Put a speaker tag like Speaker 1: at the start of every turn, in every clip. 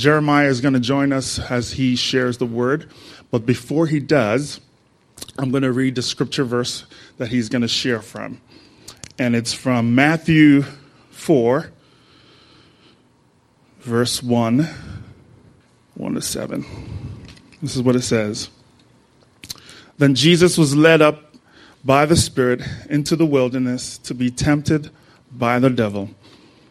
Speaker 1: Jeremiah is going to join us as he shares the word. But before he does, I'm going to read the scripture verse that he's going to share from. And it's from Matthew 4, verse 1, 1 to 7. This is what it says. Then Jesus was led up by the Spirit into the wilderness to be tempted by the devil.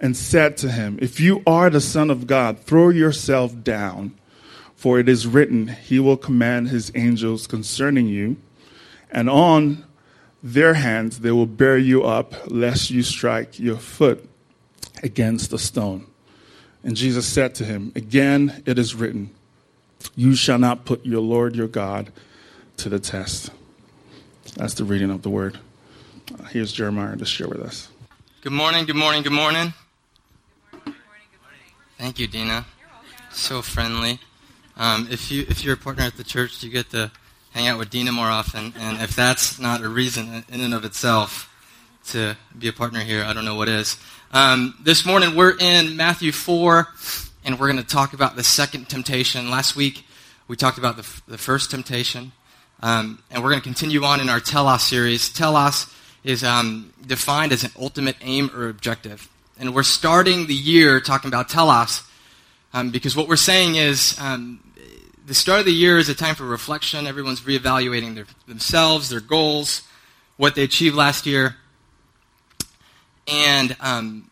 Speaker 1: and said to him, If you are the Son of God, throw yourself down, for it is written, He will command His angels concerning you, and on their hands they will bear you up, lest you strike your foot against a stone. And Jesus said to him, Again it is written, You shall not put your Lord your God to the test. That's the reading of the word. Here's Jeremiah to share with us.
Speaker 2: Good morning, good morning, good morning. Thank you, Dina. So friendly. Um, if you if you're a partner at the church, you get to hang out with Dina more often. And if that's not a reason in and of itself to be a partner here, I don't know what is. Um, this morning we're in Matthew four, and we're going to talk about the second temptation. Last week we talked about the, the first temptation, um, and we're going to continue on in our telos series. Telos is um, defined as an ultimate aim or objective. And we're starting the year talking about telos um, because what we're saying is um, the start of the year is a time for reflection. Everyone's reevaluating their, themselves, their goals, what they achieved last year. And, um,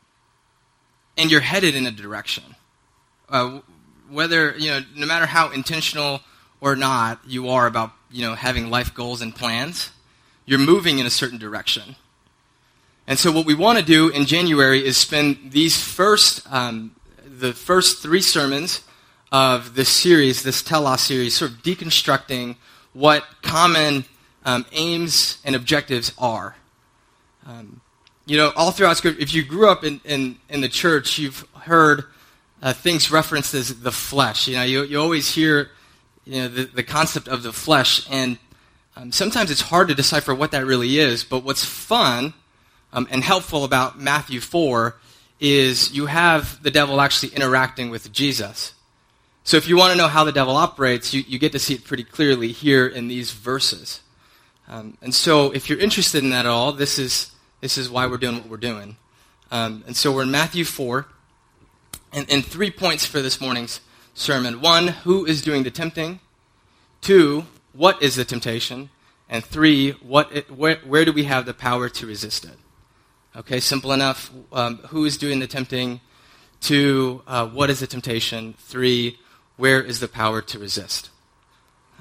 Speaker 2: and you're headed in a direction. Uh, whether, you know, no matter how intentional or not you are about, you know, having life goals and plans, you're moving in a certain direction. And so, what we want to do in January is spend these first, um, the first three sermons of this series, this telos series, sort of deconstructing what common um, aims and objectives are. Um, you know, all throughout Scripture, if you grew up in, in, in the church, you've heard uh, things referenced as the flesh. You know, you, you always hear you know, the, the concept of the flesh, and um, sometimes it's hard to decipher what that really is, but what's fun um, and helpful about Matthew 4 is you have the devil actually interacting with Jesus. So if you want to know how the devil operates, you, you get to see it pretty clearly here in these verses. Um, and so if you're interested in that at all, this is, this is why we're doing what we're doing. Um, and so we're in Matthew 4, and, and three points for this morning's sermon. One, who is doing the tempting? Two, what is the temptation? And three, what it, where, where do we have the power to resist it? Okay, simple enough. Um, who is doing the tempting? Two, uh, what is the temptation? Three, where is the power to resist?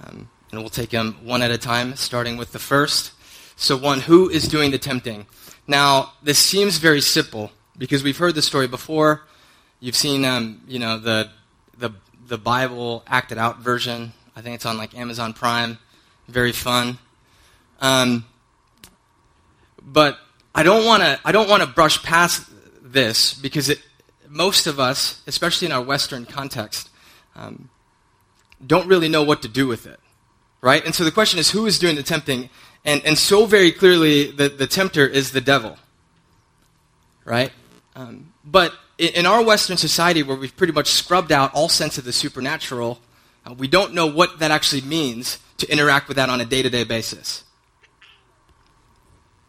Speaker 2: Um, and we'll take them one at a time, starting with the first. So, one, who is doing the tempting? Now, this seems very simple because we've heard the story before. You've seen, um, you know, the, the, the Bible acted out version. I think it's on like Amazon Prime. Very fun. Um, but I don't want to I don't want to brush past this because it, most of us, especially in our Western context, um, don't really know what to do with it, right? And so the question is, who is doing the tempting? And and so very clearly, the the tempter is the devil, right? Um, but in, our Western society, where we've pretty much scrubbed out all sense of the supernatural, uh, we don't know what that actually means to interact with that on a day to day basis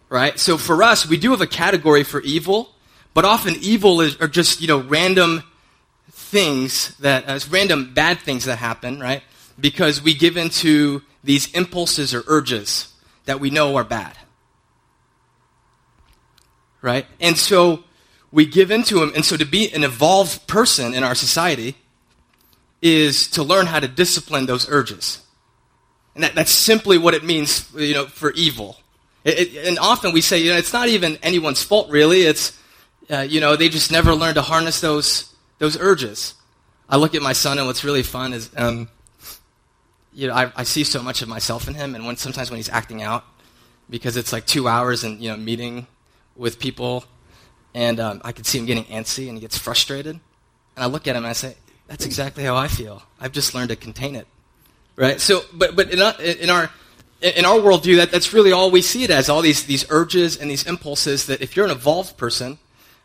Speaker 2: right? So for us, we do have a category for evil, but often evil is, are just, you know, random things that, uh, random bad things that happen, right? Because we give into these impulses or urges that we know are bad. Right? And so we give into them. And so to be an evolved person in our society is to learn how to discipline those urges. And that, that's simply what it means, you know, for evil. It, it, and often we say, you know, it's not even anyone's fault, really. It's, uh, you know, they just never learned to harness those, those urges. I look at my son, and what's really fun is, um, you know, I, I see so much of myself in him, and when sometimes when he's acting out, because it's like two hours and you know meeting with people, and um, I can see him getting antsy and he gets frustrated, and I look at him and I say, "That's exactly how I feel. I've just learned to contain it." Right. So, but but in in our in our worldview, that, that's really all we see it as all these, these urges and these impulses that if you're an evolved person,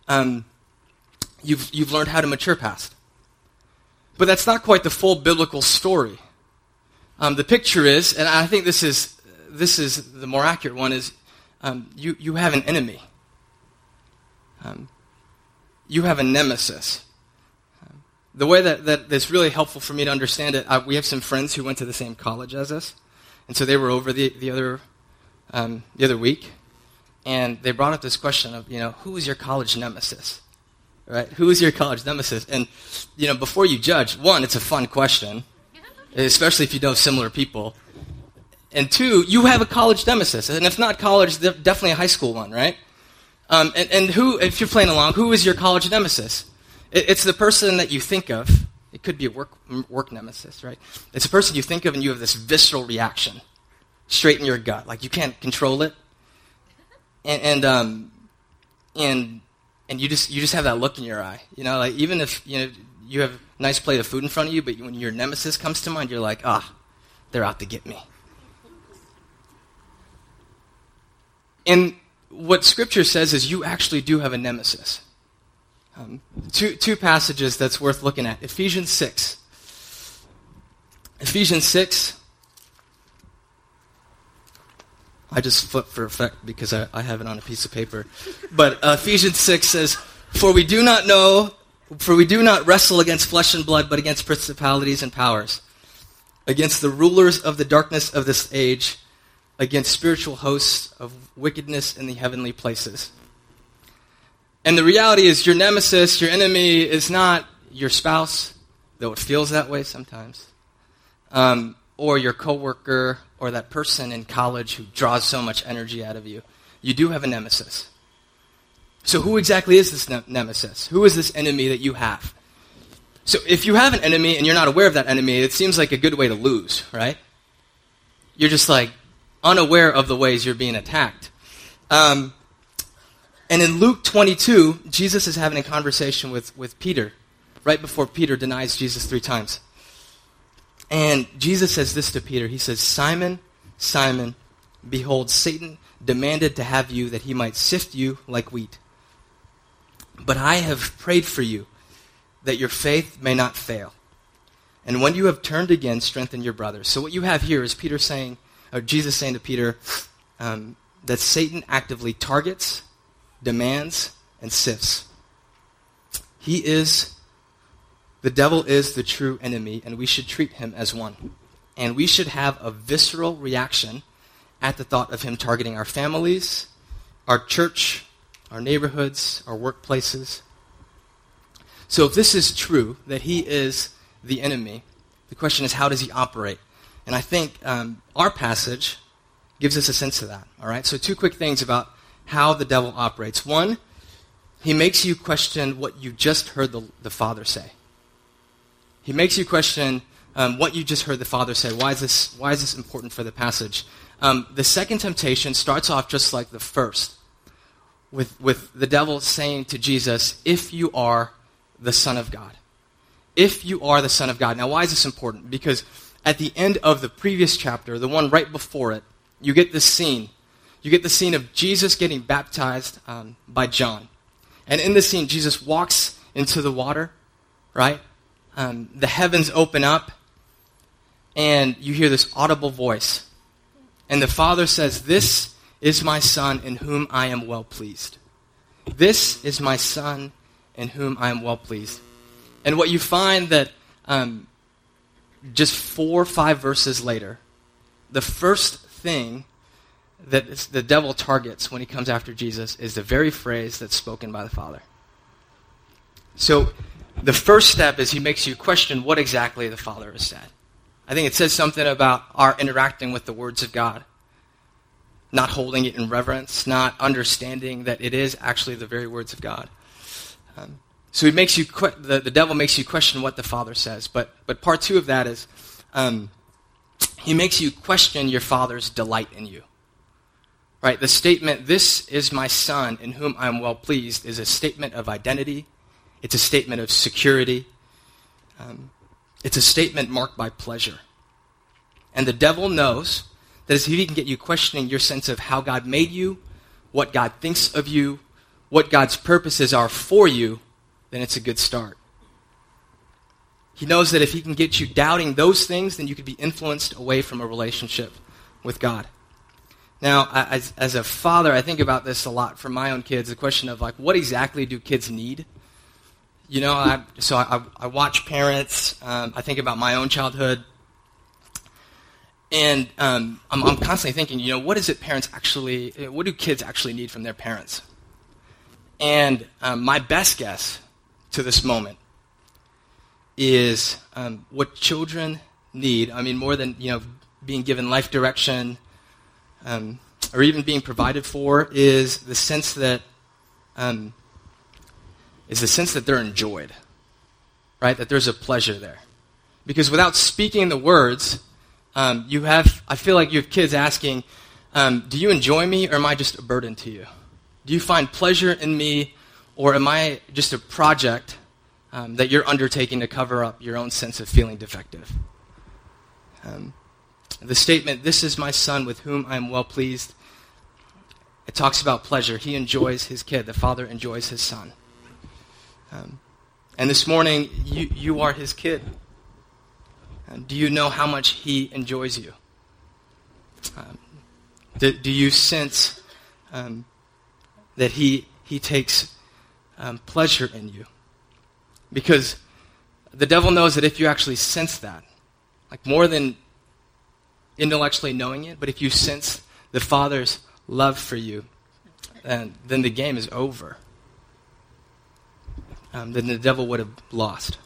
Speaker 2: um, you've, you've learned how to mature past. But that's not quite the full biblical story. Um, the picture is, and I think this is, this is the more accurate one, is um, you, you have an enemy. Um, you have a nemesis. Um, the way that, that that's really helpful for me to understand it, uh, we have some friends who went to the same college as us. And so they were over the, the, other, um, the other week, and they brought up this question of, you know, who is your college nemesis? Right? Who is your college nemesis? And, you know, before you judge, one, it's a fun question especially if you know similar people. And two, you have a college nemesis. And if not college, definitely a high school one, right? Um, and, and, who, if you're playing along, who is your college nemesis? It, it's the person that you think of. It could be a work, work nemesis, right? It's a person you think of and you have this visceral reaction straight in your gut. Like you can't control it. And, and, um, and, and you just, you just have that look in your eye. You know, like even if, you know, you have a nice plate of food in front of you, but when your nemesis comes to mind, you're like, ah, they're out to get me. And what Scripture says is you actually do have a nemesis. Um, two, two passages that's worth looking at Ephesians 6. Ephesians 6. I just flip for effect because I, I have it on a piece of paper. But uh, Ephesians 6 says, For we do not know for we do not wrestle against flesh and blood, but against principalities and powers, against the rulers of the darkness of this age, against spiritual hosts of wickedness in the heavenly places. And the reality is, your nemesis, your enemy, is not your spouse, though it feels that way sometimes, um, or your coworker, or that person in college who draws so much energy out of you. You do have a nemesis. So, who exactly is this ne- nemesis? Who is this enemy that you have? So, if you have an enemy and you're not aware of that enemy, it seems like a good way to lose, right? You're just like unaware of the ways you're being attacked. Um, and in Luke 22, Jesus is having a conversation with, with Peter, right before Peter denies Jesus three times. And Jesus says this to Peter He says, Simon, Simon, behold, Satan demanded to have you that he might sift you like wheat. But I have prayed for you that your faith may not fail. And when you have turned again, strengthen your brothers. So what you have here is Peter saying, or Jesus saying to Peter, um, that Satan actively targets, demands, and sifts. He is, the devil is the true enemy, and we should treat him as one. And we should have a visceral reaction at the thought of him targeting our families, our church, our neighborhoods, our workplaces. So if this is true, that he is the enemy, the question is how does he operate? And I think um, our passage gives us a sense of that. All right. So two quick things about how the devil operates. One, he makes you question what you just heard the, the Father say. He makes you question um, what you just heard the Father say. Why is this? Why is this important for the passage? Um, the second temptation starts off just like the first with, with the devil saying to Jesus, If you are the Son of God. If you are the Son of God. Now, why is this important? Because at the end of the previous chapter, the one right before it, you get this scene. You get the scene of Jesus getting baptized um, by John. And in this scene, Jesus walks into the water, right? Um, the heavens open up, and you hear this audible voice. And the Father says, This is my Son in whom I am well pleased. This is my Son in whom I am well pleased. And what you find that um, just four or five verses later, the first thing that the devil targets when he comes after Jesus is the very phrase that's spoken by the Father. So the first step is he makes you question what exactly the Father has said. I think it says something about our interacting with the words of God not holding it in reverence, not understanding that it is actually the very words of God. Um, so he makes you the, the devil makes you question what the Father says. But but part two of that is um, he makes you question your father's delight in you. Right? The statement, This is my son in whom I am well pleased, is a statement of identity. It's a statement of security. Um, it's a statement marked by pleasure. And the devil knows that if he can get you questioning your sense of how God made you, what God thinks of you, what God's purposes are for you, then it's a good start. He knows that if he can get you doubting those things, then you could be influenced away from a relationship with God. Now, as, as a father, I think about this a lot for my own kids the question of, like, what exactly do kids need? You know, I, so I, I watch parents, um, I think about my own childhood, and um, I'm, I'm constantly thinking, you know, what is it parents actually, what do kids actually need from their parents? And um, my best guess to this moment is um, what children need. I mean, more than you know, being given life direction um, or even being provided for, is the sense that um, is the sense that they're enjoyed, right? That there's a pleasure there, because without speaking the words, um, you have. I feel like you have kids asking, um, "Do you enjoy me, or am I just a burden to you? Do you find pleasure in me, or am I just a project?" um, that you're undertaking to cover up your own sense of feeling defective. Um, the statement, This is my son with whom I am well pleased, it talks about pleasure. He enjoys his kid, the father enjoys his son. Um, and this morning, you, you are his kid. Um, do you know how much he enjoys you? Um, do, do, you sense um, that he, he takes pleasure in you? Because the devil knows that if you actually sense that, like more than intellectually knowing it, but if you sense the Father's love for you, then, the game is over. Um, then the devil would have lost.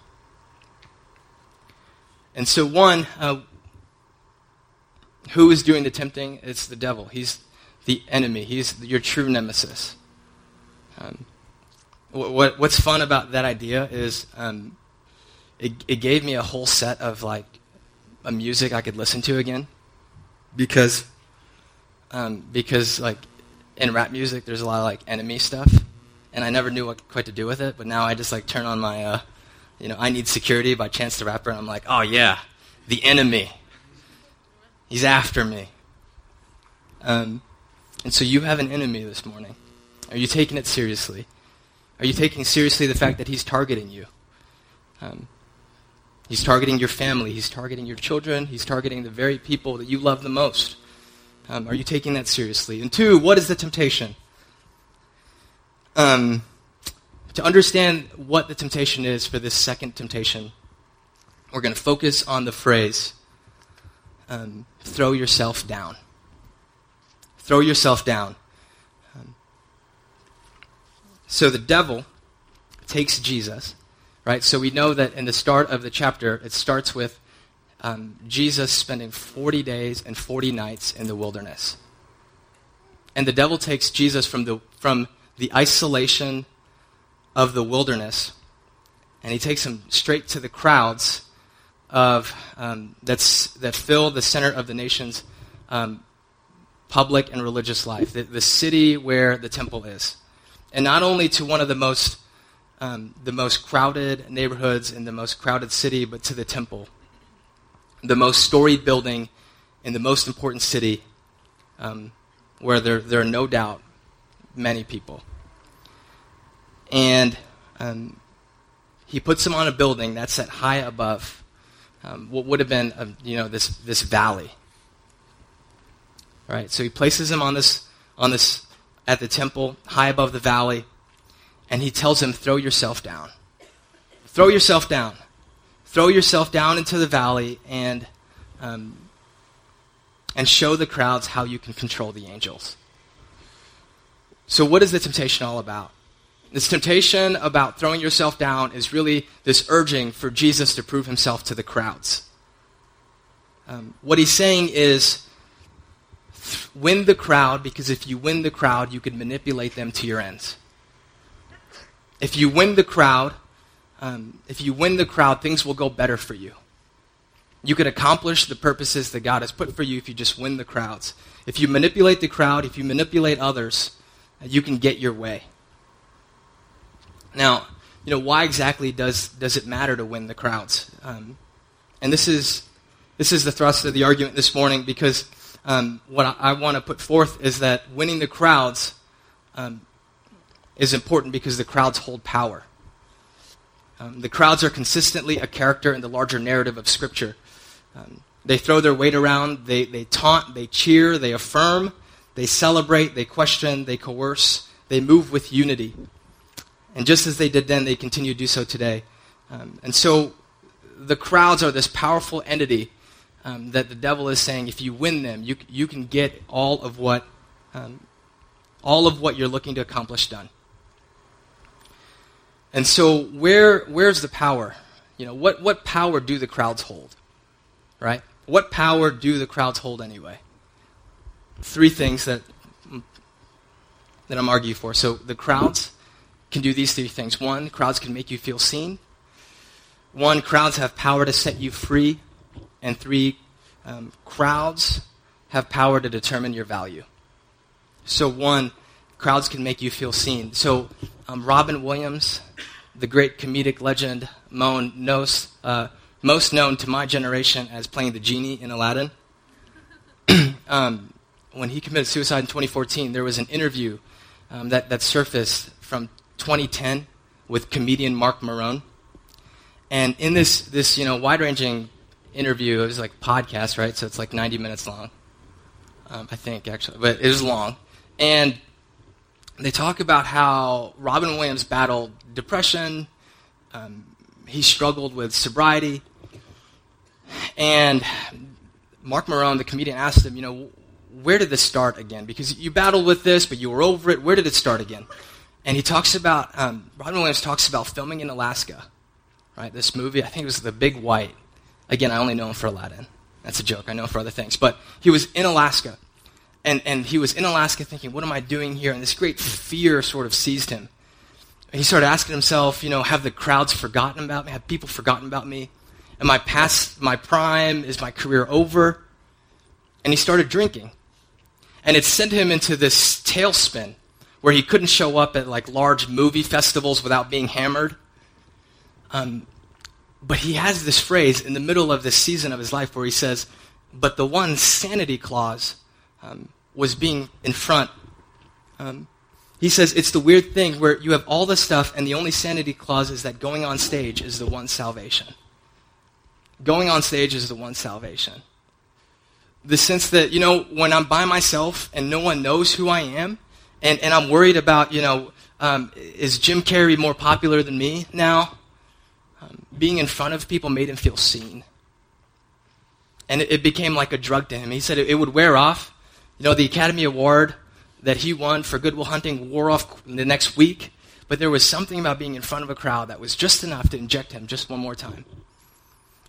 Speaker 2: And so, one, uh, who is doing the tempting? It's the devil. He's the enemy, he's your true nemesis. Um, what, what's fun about that idea is um, it, it gave me a whole set of like a music I could listen to again because? Um, because like in rap music there's a lot of like enemy stuff and I never knew what quite to do with it but now I just like turn on my uh, you know I need security by Chance the Rapper and I'm like oh yeah the enemy. He's after me. Um, and so you have an enemy this morning. Are you taking it seriously? Are you taking seriously the fact that he's targeting you? Um, he's targeting your family. He's targeting your children. He's targeting the very people that you love the most. Um, are you taking that seriously? And two, what is the temptation? Um, to understand what the temptation is for this second temptation, we're going to focus on the phrase um, throw yourself down. Throw yourself down. So the devil takes Jesus, right? So we know that in the start of the chapter, it starts with um, Jesus spending 40 days and 40 nights in the wilderness. And the devil takes Jesus from the, from the isolation of the wilderness, and he takes him straight to the crowds of, um, that's, that fill the center of the nation's um, public and religious life, the, the city where the temple is and not only to one of the most um, the most crowded neighborhoods in the most crowded city, but to the temple, the most storied building in the most important city, um, where there there are no doubt many people. And um, he puts him on a building that's set high above um, what would have been a, you know this this valley. Right, so he places him on this on this at the temple, high above the valley, and he tells him, Throw yourself down. Throw yourself down. Throw yourself down into the valley and, um, and show the crowds how you can control the angels. So, what is the temptation all about? This temptation about throwing yourself down is really this urging for Jesus to prove himself to the crowds. Um, what he's saying is, win the crowd because if you win the crowd, you can manipulate them to your ends. If you win the crowd, um, if you win the crowd, things will go better for you. You can accomplish the purposes that God has put for you if you just win the crowds. If you manipulate the crowd, if you manipulate others, you can get your way. Now, you know, why exactly does, does it matter to win the crowds? Um, and this is, this is the thrust of the argument this morning because um, what I, I want to put forth is that winning the crowds um, is important because the crowds hold power. Um, the crowds are consistently a character in the larger narrative of Scripture. Um, they throw their weight around, they, they taunt, they cheer, they affirm, they celebrate, they question, they coerce, they move with unity. And just as they did then, they continue to do so today. Um, and so the crowds are this powerful entity um, that the devil is saying if you win them, you, you can get all of what um, all of what you're looking to accomplish done. And so where where's the power? You know, what, what power do the crowds hold? Right? What power do the crowds hold anyway? Three things that that I'm arguing for. So the crowds can do these three things. One, crowds can make you feel seen. One, crowds have power to set you free. And three, um, crowds have power to determine your value. So, one, crowds can make you feel seen. So, um, Robin Williams, the great comedic legend, knows, uh, most known to my generation as playing the genie in Aladdin. um, when he committed suicide in 2014, there was an interview um, that, that surfaced from 2010 with comedian Mark Maron. And in this, this you know, wide-ranging interview, it was like podcast, right? So it's like 90 minutes long, um, I think, actually. But it was long. And they talk about how Robin Williams battled depression, um, he struggled with sobriety. And Mark Maron, the comedian, asked him, you know, where did this start again? Because you battled with this, but you were over it. Where did it start again? And he talks about, um, Robin Williams talks about filming in Alaska, right? This movie, I think it was The Big White. Again, I only know him for Aladdin. That's a joke. I know him for other things. But he was in Alaska. And, and he was in Alaska thinking, what am I doing here? And this great fear sort of seized him. And he started asking himself, you know, have the crowds forgotten about me? Have people forgotten about me? Am I past my prime? Is my career over? And he started drinking. And it sent him into this tailspin where he couldn't show up at like large movie festivals without being hammered. Um, but he has this phrase in the middle of this season of his life where he says, but the one sanity clause um, was being in front. Um, he says it's the weird thing where you have all this stuff, and the only sanity clause is that going on stage is the one salvation. Going on stage is the one salvation. The sense that, you know, when I'm by myself and no one knows who I am, and, and I'm worried about, you know, um, is Jim Carrey more popular than me now? Um, being in front of people made him feel seen. And it, it became like a drug to him. He said it, it, would wear off. You know, the Academy Award that he won for Good Will Hunting wore off the next week, but there was something about being in front of a crowd that was just enough to inject him just one more time.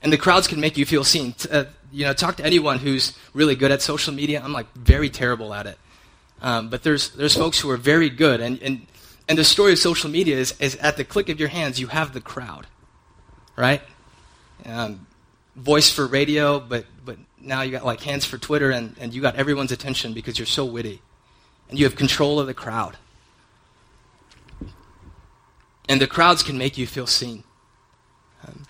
Speaker 2: And the crowds can make you feel seen. Uh, you know, talk to anyone who's really good at social media. I'm like very terrible at it. Um, but there's, there's folks who are very good. And, and, and the story of social media is, is at the click of your hands, you have the crowd, right? Um, voice for radio, but, but now you got like hands for Twitter, and, and you got everyone's attention because you're so witty. And you have control of the crowd. And the crowds can make you feel seen. Um,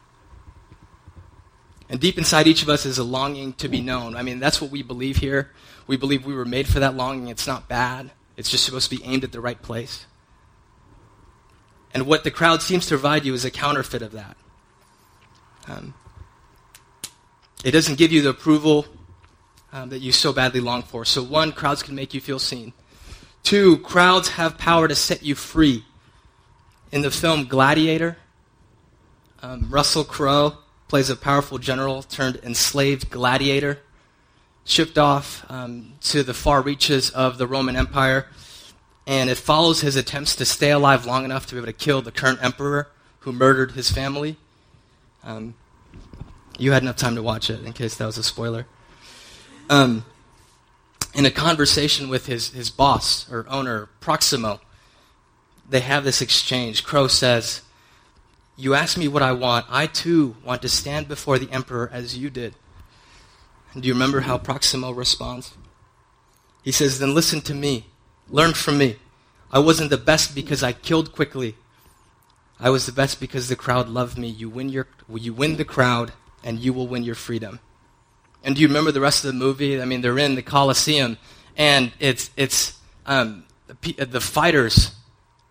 Speaker 2: and deep inside each of us is a longing to be known. I mean, that's what we believe here. We believe we were made for that longing. It's not bad, it's just supposed to be aimed at the right place. And what the crowd seems to provide you is a counterfeit of that. Um, it doesn't give you the approval um, that you so badly long for. So, one, crowds can make you feel seen. Two, crowds have power to set you free. In the film Gladiator, um, Russell Crowe plays a powerful general turned enslaved gladiator, shipped off um, to the far reaches of the Roman Empire. And it follows his attempts to stay alive long enough to be able to kill the current emperor who murdered his family. Um, you had enough time to watch it in case that was a spoiler. Um, in a conversation with his, his boss or owner, Proximo, they have this exchange. Crowe says, You ask me what I want. I too want to stand before the emperor as you did. And do you remember how Proximo responds? He says, Then listen to me. Learn from me. I wasn't the best because I killed quickly. I was the best because the crowd loved me. You win, your, you win the crowd, and you will win your freedom. And do you remember the rest of the movie? I mean, they're in the Colosseum, and it's, it's um, the, the, fighters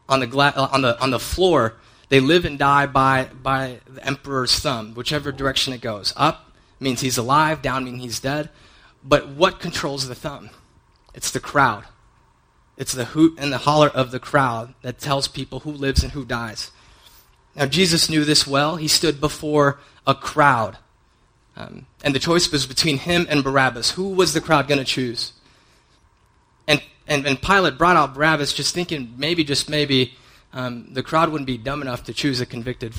Speaker 2: on the, gla- on, the, on the floor. They live and die by, by the emperor's thumb, whichever direction it goes. Up means he's alive, down means he's dead. But what controls the thumb? It's the crowd. It's the hoot and the holler of the crowd that tells people who lives and who dies. Now, Jesus knew this well. He stood before a crowd um, and the choice was between him and Barabbas. Who was the crowd going to choose? And, and, and Pilate brought out Barabbas just thinking maybe, just maybe, um, the crowd wouldn't be dumb enough to choose a convicted,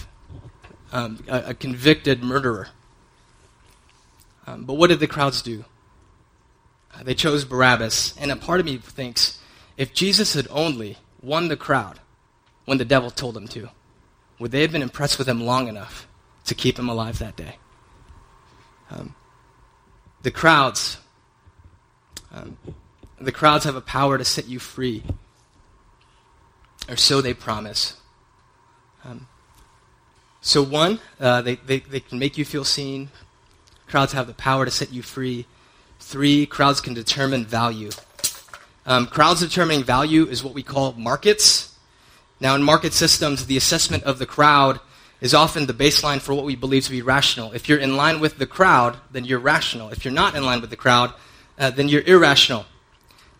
Speaker 2: um, a, a, convicted murderer. Um, but what did the crowds do? Uh, they chose Barabbas. And a part of me thinks if Jesus had only won the crowd when the devil told him to, would they have been impressed with him long enough to keep him alive that day? Um, the crowds, um, the crowds have a power to set you free, or so they promise. Um, so, one, uh, they, they, they can make you feel seen. Crowds have the power to set you free. Three, crowds can determine value. Um, crowds determining value is what we call markets. Now, in market systems, the assessment of the crowd is often the baseline for what we believe to be rational. If you're in line with the crowd, then you're rational. If you're not in line with the crowd, uh, then you're irrational.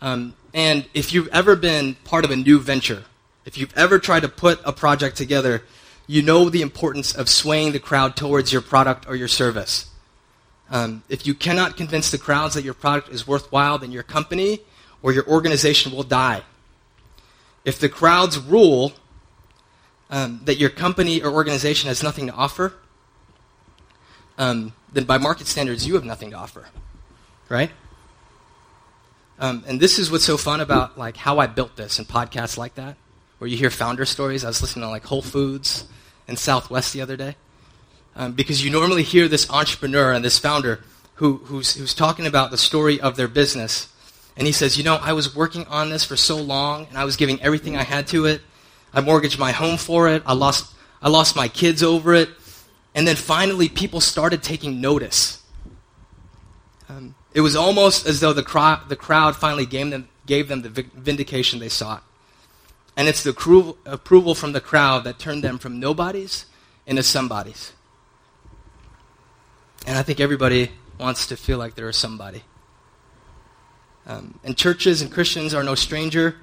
Speaker 2: Um, and if you've ever been part of a new venture, if you've ever tried to put a project together, you know the importance of swaying the crowd towards your product or your service. Um, if you cannot convince the crowds that your product is worthwhile, then your company or your organization will die. If the crowds rule um, that your company or organization has nothing to offer, um, then by market standards, you have nothing to offer, right? Um, and this is what's so fun about like how I built this and podcasts like that, where you hear founder stories. I was listening to like Whole Foods and Southwest the other day, um, because you normally hear this entrepreneur and this founder who, who's, who's talking about the story of their business, and he says, you know, I was working on this for so long, and I was giving everything I had to it, I mortgaged my home for it. I lost, I lost my kids over it. And then finally, people started taking notice. Um, it was almost as though the, cro- the crowd finally gave them, gave them the vindication they sought. And it's the approval from the crowd that turned them from nobodies into somebodies. And I think everybody wants to feel like they're a somebody. Um, and churches and Christians are no stranger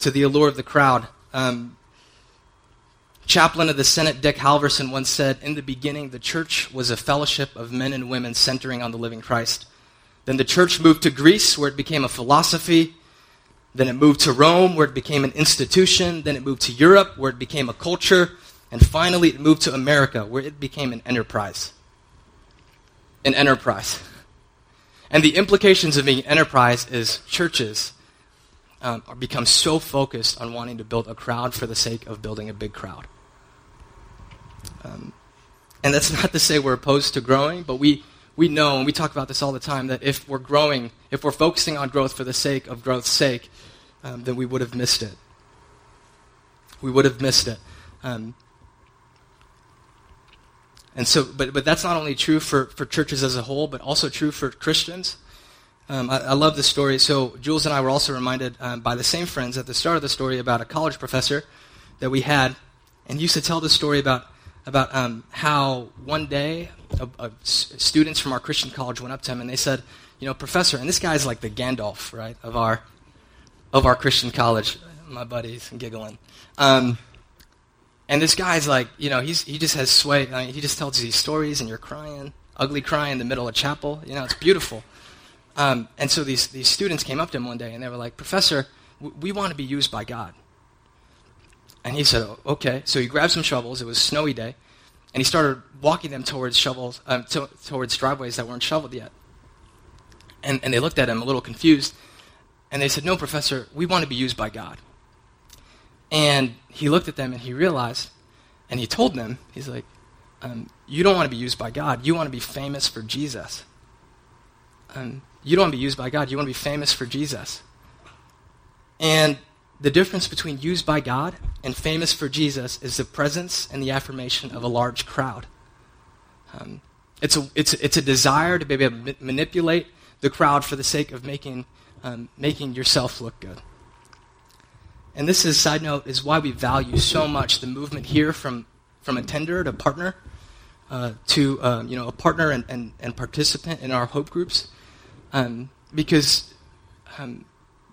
Speaker 2: to the allure of the crowd. Um, chaplain of the Senate, Dick Halverson, once said In the beginning, the church was a fellowship of men and women centering on the living Christ. Then the church moved to Greece, where it became a philosophy. Then it moved to Rome, where it became an institution. Then it moved to Europe, where it became a culture. And finally, it moved to America, where it became an enterprise. An enterprise. And the implications of being an enterprise is churches um, become so focused on wanting to build a crowd for the sake of building a big crowd. Um, and that's not to say we're opposed to growing, but we, we know, and we talk about this all the time, that if we're growing, if we're focusing on growth for the sake of growth's sake, um, then we would have missed it. We would have missed it. Um, and so, but, but that's not only true for, for churches as a whole, but also true for Christians. Um, I, I, love this story. So, Jules and I were also reminded um, by the same friends at the start of the story about a college professor that we had, and used to tell the story about about um, how one day students from our Christian college went up to him and they said, "You know, professor," and this guy's like the Gandalf, right, of our of our Christian college. My buddies giggling. Um, and this guy's like, you know, he's he just has sway. I mean, he just tells these stories, and you're crying, ugly crying in the middle of chapel. You know, it's beautiful. Um, and so these these students came up to him one day and they were like, "Professor, w- we want to be used by God." And he said, okay. So he grabbed some shovels. It was a snowy day. And he started walking them towards shovels, um, to, towards driveways that weren't shoveled yet. And, and they looked at him a little confused. And they said, no, professor, we want to be used by God. And he looked at them and he realized And he told them, he's like, um, you don't want to be used by God. You want to be famous for Jesus. Um, you don't want to be used by God. You want to be famous for Jesus. And the difference between used by God and famous for Jesus is the presence and the affirmation of a large crowd. Um, it's, a, it's, it's a desire to be able to ma- manipulate the crowd for the sake of making, um, making yourself look good. And this is, side note, is why we value so much the movement here from, from a tender to partner uh, to um, you know, a partner and, and, and, participant in our hope groups. Um, because, um,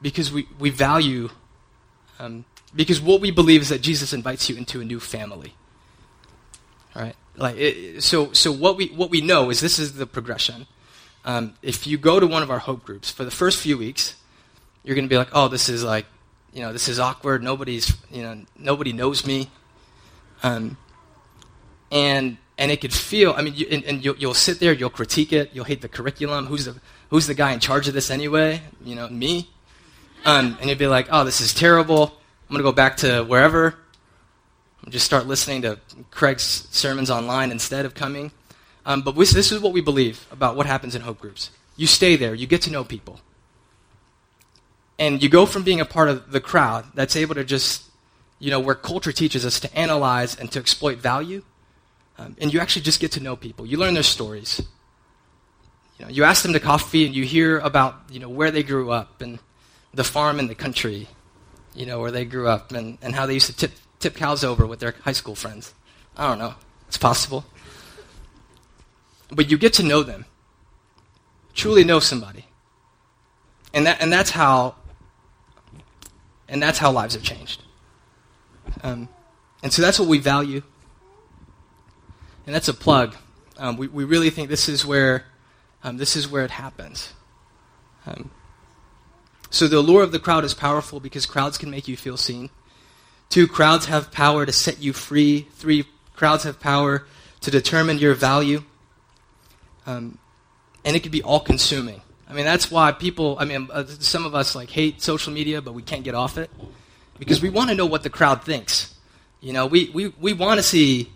Speaker 2: because we, we value, um, because what we believe is that Jesus invites you into a new family. All right? Like it, so, so what we what we know is this is the progression. Um, if you go to one of our hope groups for the first few weeks, you're going to be like, oh, this is like, you know, this is awkward. Nobody's, you know, nobody knows me. Um, and and it could feel. I mean, you, and, and you'll, you'll, sit there, you'll critique it, you'll hate the curriculum. Who's the who's the guy in charge of this anyway? You know, me. Um, and you'd be like, oh, this is terrible. I'm going to go back to wherever just start listening to Craig's sermons online instead of coming. Um, but this is what we believe about what happens in hope groups. You stay there, you get to know people. And you go from being a part of the crowd that's able to just, you know, where culture teaches us to analyze and to exploit value, um, and you actually just get to know people. You learn their stories. You know, you ask them to coffee and you hear about, you know, where they grew up and the farm in the country, you know, where they grew up and, and how they used to tip tip cows over with their high school friends. I don't know. It's possible. But you get to know them. Truly know somebody. And that and that's how and that's how lives are changed. Um, and so that's what we value. And that's a plug. Um, we, we really think this is where um, this is where it happens. Um, so the allure of the crowd is powerful because crowds can make you feel seen. Two, crowds have power to set you free. Three, crowds have power to determine your value. Um, and it could be all consuming. I mean, that's why people, I mean, uh, some of us like hate social media, but we can't get off it because we want to know what the crowd thinks. You know, we, we, we want to see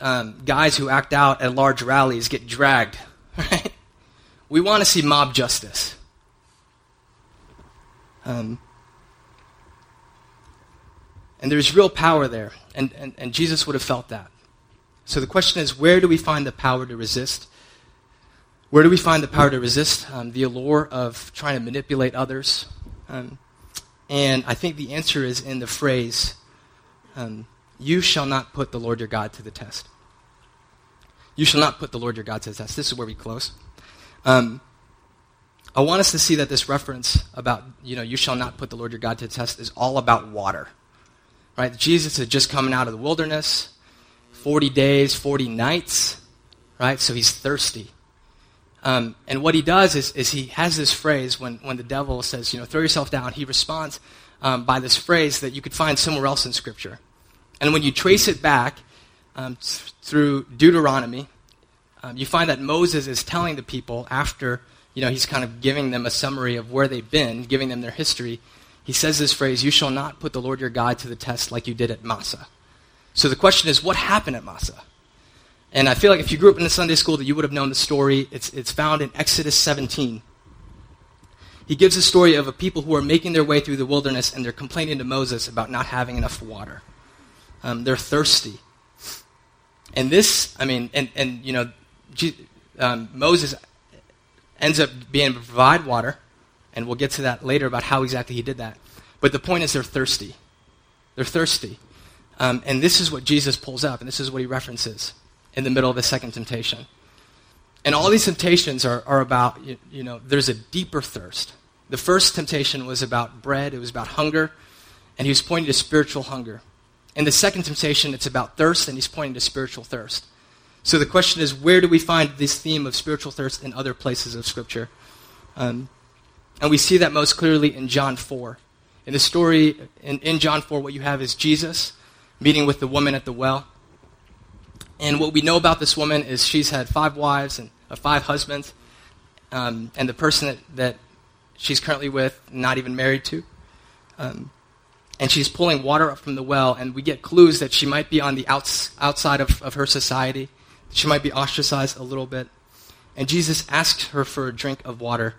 Speaker 2: um, guys who act out at large rallies get dragged, right? We want to see mob justice. Um, and there's real power there. And, and, and Jesus would have felt that. So the question is where do we find the power to resist? Where do we find the power to resist um, the allure of trying to manipulate others? Um, and I think the answer is in the phrase, um, You shall not put the Lord your God to the test. You shall not put the Lord your God to the test. This is where we close. Um, I want us to see that this reference about, you know, you shall not put the Lord your God to test is all about water. Right? Jesus is just coming out of the wilderness, 40 days, 40 nights, right? So he's thirsty. Um, and what he does is, is he has this phrase when, when the devil says, you know, throw yourself down, he responds um, by this phrase that you could find somewhere else in Scripture. And when you trace it back um, through Deuteronomy, um, you find that Moses is telling the people after, you know, he's kind of giving them a summary of where they've been, giving them their history he says this phrase, You shall not put the Lord your God to the test like you did at Massah. So the question is, what happened at Massah? And I feel like if you grew up in a Sunday school, that you would have known the story. It's, it's found in Exodus 17. He gives a story of a people who are making their way through the wilderness and they're complaining to Moses about not having enough water. Um, they're thirsty. And this, I mean, and, and you know, um, Moses ends up being able to provide water and we'll get to that later about how exactly he did that. But the point is, they're thirsty. They're thirsty. Um, and this is what Jesus pulls up, and this is what he references in the middle of the second temptation. And all these temptations are, are about, you, you know, there's a deeper thirst. The first temptation was about bread, it was about hunger, and he was pointing to spiritual hunger. In the second temptation, it's about thirst, and he's pointing to spiritual thirst. So the question is, where do we find this theme of spiritual thirst in other places of Scripture? Um, and we see that most clearly in John 4. In the story in, in John 4, what you have is Jesus meeting with the woman at the well. And what we know about this woman is she's had five wives and uh, five husbands. Um, and the person that, that she's currently with, not even married to. Um, and she's pulling water up from the well, and we get clues that she might be on the outs, outside of, of her society. She might be ostracized a little bit. And Jesus asks her for a drink of water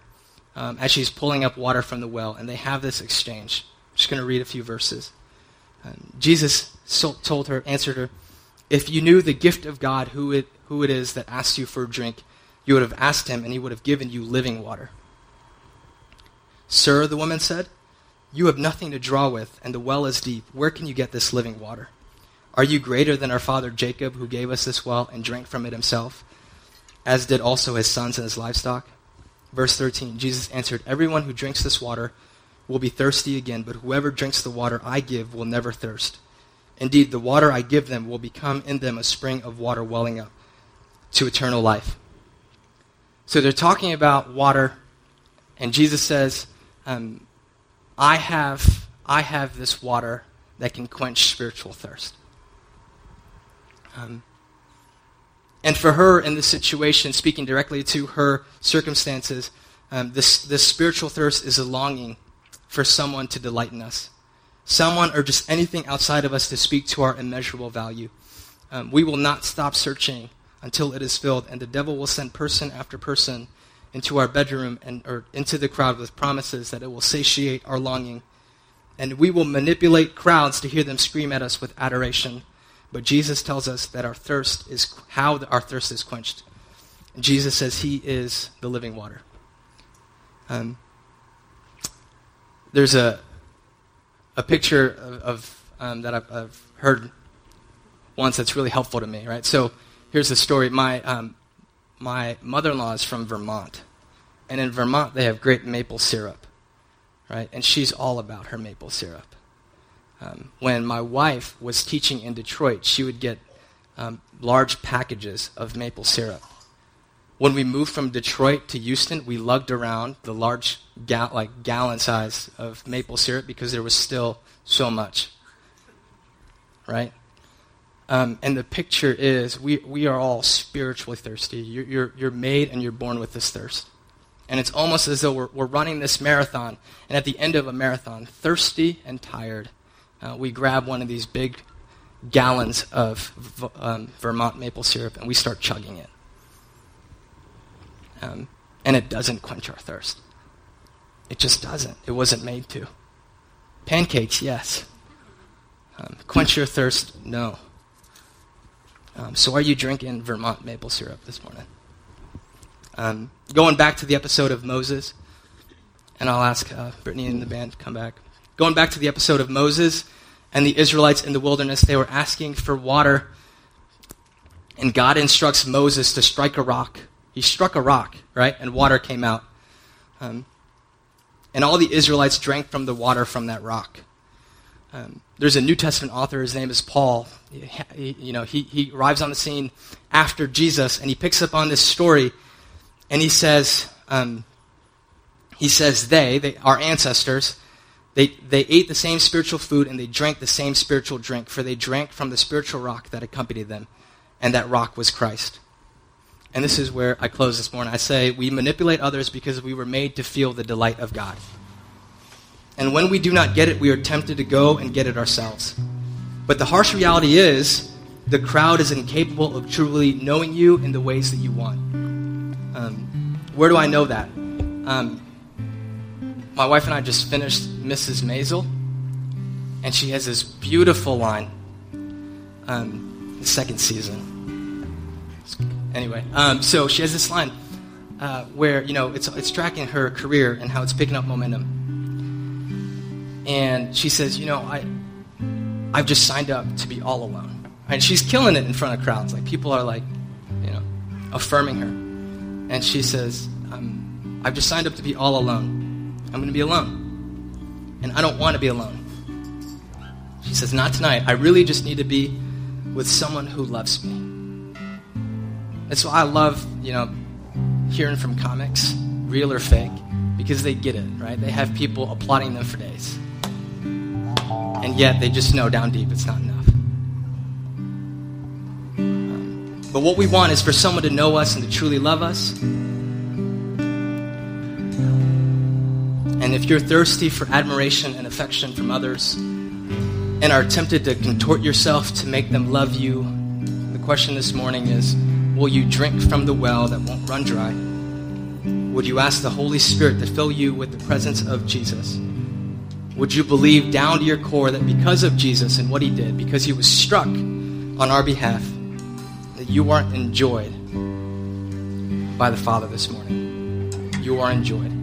Speaker 2: um, as she's pulling up water from the well, and they have this exchange. I'm just going to read a few verses. Um, Jesus told her, answered her, If you knew the gift of God, who it, who it is that asks you for a drink, you would have asked him, and he would have given you living water. Sir, the woman said, You have nothing to draw with, and the well is deep. Where can you get this living water? Are you greater than our father Jacob, who gave us this well and drank from it himself, as did also his sons and his livestock? Verse 13 Jesus answered, Everyone who drinks this water will be thirsty again, but whoever drinks the water I give will never thirst. Indeed, the water I give them will become in them a spring of water welling up to eternal life. So they're talking about water, and Jesus says, um, I, have, I have this water that can quench spiritual thirst. Um, and for her in this situation, speaking directly to her circumstances, um, this, this spiritual thirst is a longing for someone to delight in us. Someone or just anything outside of us to speak to our immeasurable value. Um, we will not stop searching until it is filled, and the devil will send person after person into our bedroom and or into the crowd with promises that it will satiate our longing. And we will manipulate crowds to hear them scream at us with adoration. But Jesus tells us that our thirst is how our thirst is quenched. Jesus says he is the living water. Um, there's a a picture of, of um, that I've, I've, heard once that's really helpful to me. Right. So here's the story. My um, my mother-in-law is from Vermont, and in Vermont they have great maple syrup, right? And she's all about her maple syrup. Um, when my wife was teaching in Detroit, she would get um, large packages of maple syrup. When we moved from Detroit to Houston, we lugged around the large, ga- like gallon size of maple syrup because there was still so much. Right? Um, and the picture is we, we are all spiritually thirsty. You're, you're, you're made and you're born with this thirst. And it's almost as though we're, we're running this marathon. And at the end of a marathon, thirsty and tired, uh, we grab one of these big gallons of um, Vermont maple syrup and we start chugging it. Um, and it doesn't quench our thirst. It just doesn't. It wasn't made to. Pancakes, yes. Um, quench your thirst, no. Um, so, are you drinking Vermont maple syrup this morning? Um, going back to the episode of Moses, and I'll ask uh, Brittany and the band to come back. Going back to the episode of Moses and the Israelites in the wilderness, they were asking for water, and God instructs Moses to strike a rock. He struck a rock, right, and water came out. Um, and all the Israelites drank from the water from that rock. Um, there's a New Testament author, his name is Paul. He, you know, he, he arrives on the scene after Jesus, and he picks up on this story, and he says, um, he says they, they, our ancestors, they, they ate the same spiritual food and they drank the same spiritual drink, for they drank from the spiritual rock that accompanied them, and that rock was Christ. And this is where I close this morning. I say, we manipulate others because we were made to feel the delight of God. And when we do not get it, we are tempted to go and get it ourselves. But the harsh reality is, the crowd is incapable of truly knowing you in the ways that you want. Um, where do I know that? Um, my wife and I just finished Mrs. Maisel, and she has this beautiful line. Um, the second season. Anyway, um, so she has this line uh, where you know it's it's tracking her career and how it's picking up momentum and she says, you know, I, I've just signed up to be all alone. And she's killing it in front of crowds. Like people are like, you know, affirming her. And she says, um, I've just signed up to be all alone. I'm going to be alone. And I don't want to be alone. She says, not tonight. I really just need to be with someone who loves me. And so I love, you know, hearing from comics, real or fake, because they get it, right? They have people applauding them for days and yet they just know down deep it's not enough. But what we want is for someone to know us and to truly love us. And if you're thirsty for admiration and affection from others, and are tempted to contort yourself to make them love you, the question this morning is will you drink from the well that won't run dry? Would you ask the Holy Spirit to fill you with the presence of Jesus? Would you believe down to your core that because of Jesus and what he did, because he was struck on our behalf, that you aren't enjoyed by the Father this morning? You are enjoyed.